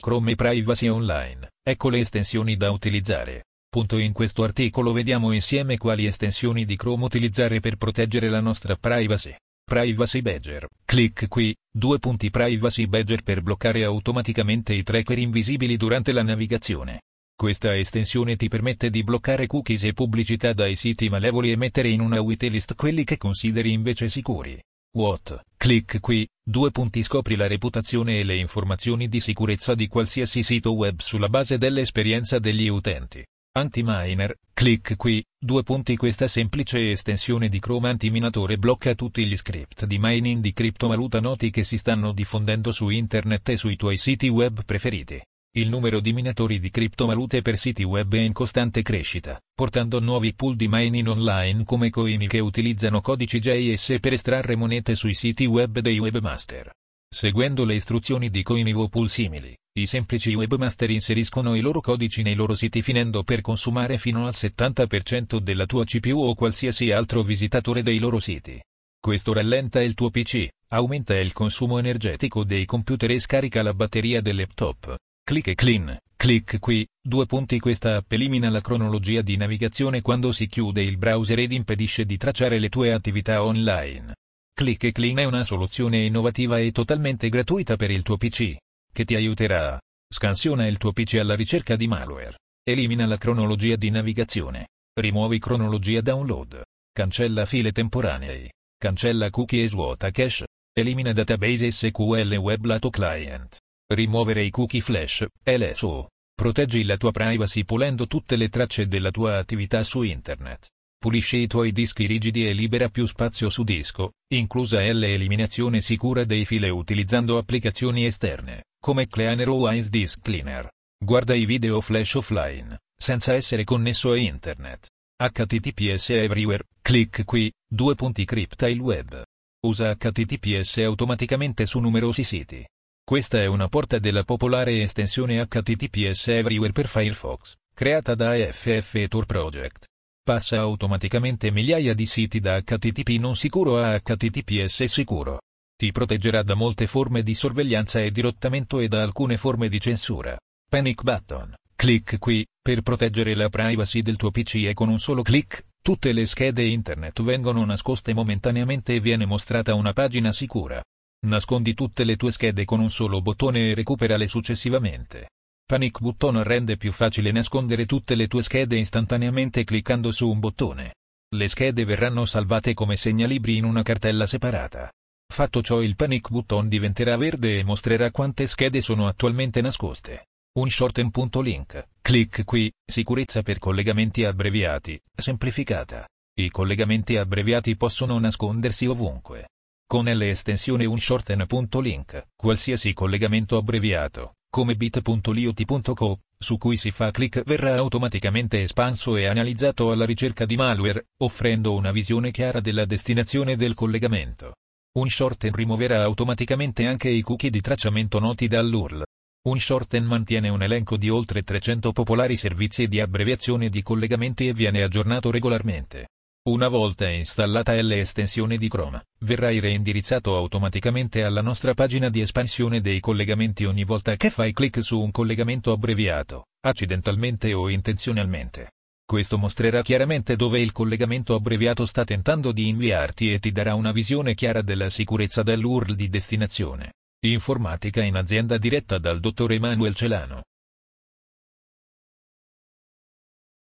Chrome e Privacy Online, ecco le estensioni da utilizzare. Punto in questo articolo vediamo insieme quali estensioni di Chrome utilizzare per proteggere la nostra privacy. Privacy Badger. Clic qui, due punti Privacy Badger per bloccare automaticamente i tracker invisibili durante la navigazione. Questa estensione ti permette di bloccare cookies e pubblicità dai siti malevoli e mettere in una whitelist quelli che consideri invece sicuri. What? Clic qui, due punti scopri la reputazione e le informazioni di sicurezza di qualsiasi sito web sulla base dell'esperienza degli utenti. Anti-miner, clic qui, due punti questa semplice estensione di Chrome antiminatore blocca tutti gli script di mining di criptovaluta noti che si stanno diffondendo su internet e sui tuoi siti web preferiti. Il numero di minatori di criptovalute per siti web è in costante crescita, portando nuovi pool di mining online come coini che utilizzano codici JS per estrarre monete sui siti web dei webmaster. Seguendo le istruzioni di coini o pool simili, i semplici webmaster inseriscono i loro codici nei loro siti finendo per consumare fino al 70% della tua CPU o qualsiasi altro visitatore dei loro siti. Questo rallenta il tuo PC, aumenta il consumo energetico dei computer e scarica la batteria del laptop. Clic e clean, clic qui, due punti questa app elimina la cronologia di navigazione quando si chiude il browser ed impedisce di tracciare le tue attività online. Click e Clean è una soluzione innovativa e totalmente gratuita per il tuo PC, che ti aiuterà. Scansiona il tuo PC alla ricerca di malware. Elimina la cronologia di navigazione. Rimuovi cronologia download. Cancella file temporanei. Cancella cookie e svuota cache. Elimina database SQL web lato client. Rimuovere i cookie flash, LSO. Proteggi la tua privacy pulendo tutte le tracce della tua attività su internet. Pulisce i tuoi dischi rigidi e libera più spazio su disco, inclusa l'eliminazione sicura dei file utilizzando applicazioni esterne, come Cleaner o Wise Disk Cleaner. Guarda i video flash offline, senza essere connesso a internet. HTTPS Everywhere, clic qui, due punti Crypta il web. Usa HTTPS automaticamente su numerosi siti. Questa è una porta della popolare estensione HTTPS Everywhere per Firefox, creata da FF Tour Project. Passa automaticamente migliaia di siti da HTTP non sicuro a HTTPS sicuro. Ti proteggerà da molte forme di sorveglianza e dirottamento e da alcune forme di censura. Panic Button. Clic qui, per proteggere la privacy del tuo PC e con un solo clic, tutte le schede internet vengono nascoste momentaneamente e viene mostrata una pagina sicura. Nascondi tutte le tue schede con un solo bottone e recuperale successivamente. Panic Button rende più facile nascondere tutte le tue schede istantaneamente cliccando su un bottone. Le schede verranno salvate come segnalibri in una cartella separata. Fatto ciò il Panic Button diventerà verde e mostrerà quante schede sono attualmente nascoste. Un shorten.link. Clic qui, sicurezza per collegamenti abbreviati, semplificata. I collegamenti abbreviati possono nascondersi ovunque. Con l'estensione unshorten.link, qualsiasi collegamento abbreviato, come bit.liot.co, su cui si fa clic verrà automaticamente espanso e analizzato alla ricerca di malware, offrendo una visione chiara della destinazione del collegamento. Un shorten rimuoverà automaticamente anche i cookie di tracciamento noti dall'URL. Un shorten mantiene un elenco di oltre 300 popolari servizi di abbreviazione di collegamenti e viene aggiornato regolarmente. Una volta installata l'estensione di Chrome, verrai reindirizzato automaticamente alla nostra pagina di espansione dei collegamenti ogni volta che fai clic su un collegamento abbreviato, accidentalmente o intenzionalmente. Questo mostrerà chiaramente dove il collegamento abbreviato sta tentando di inviarti e ti darà una visione chiara della sicurezza dell'URL di destinazione. Informatica in azienda diretta dal dottor Emanuel Celano.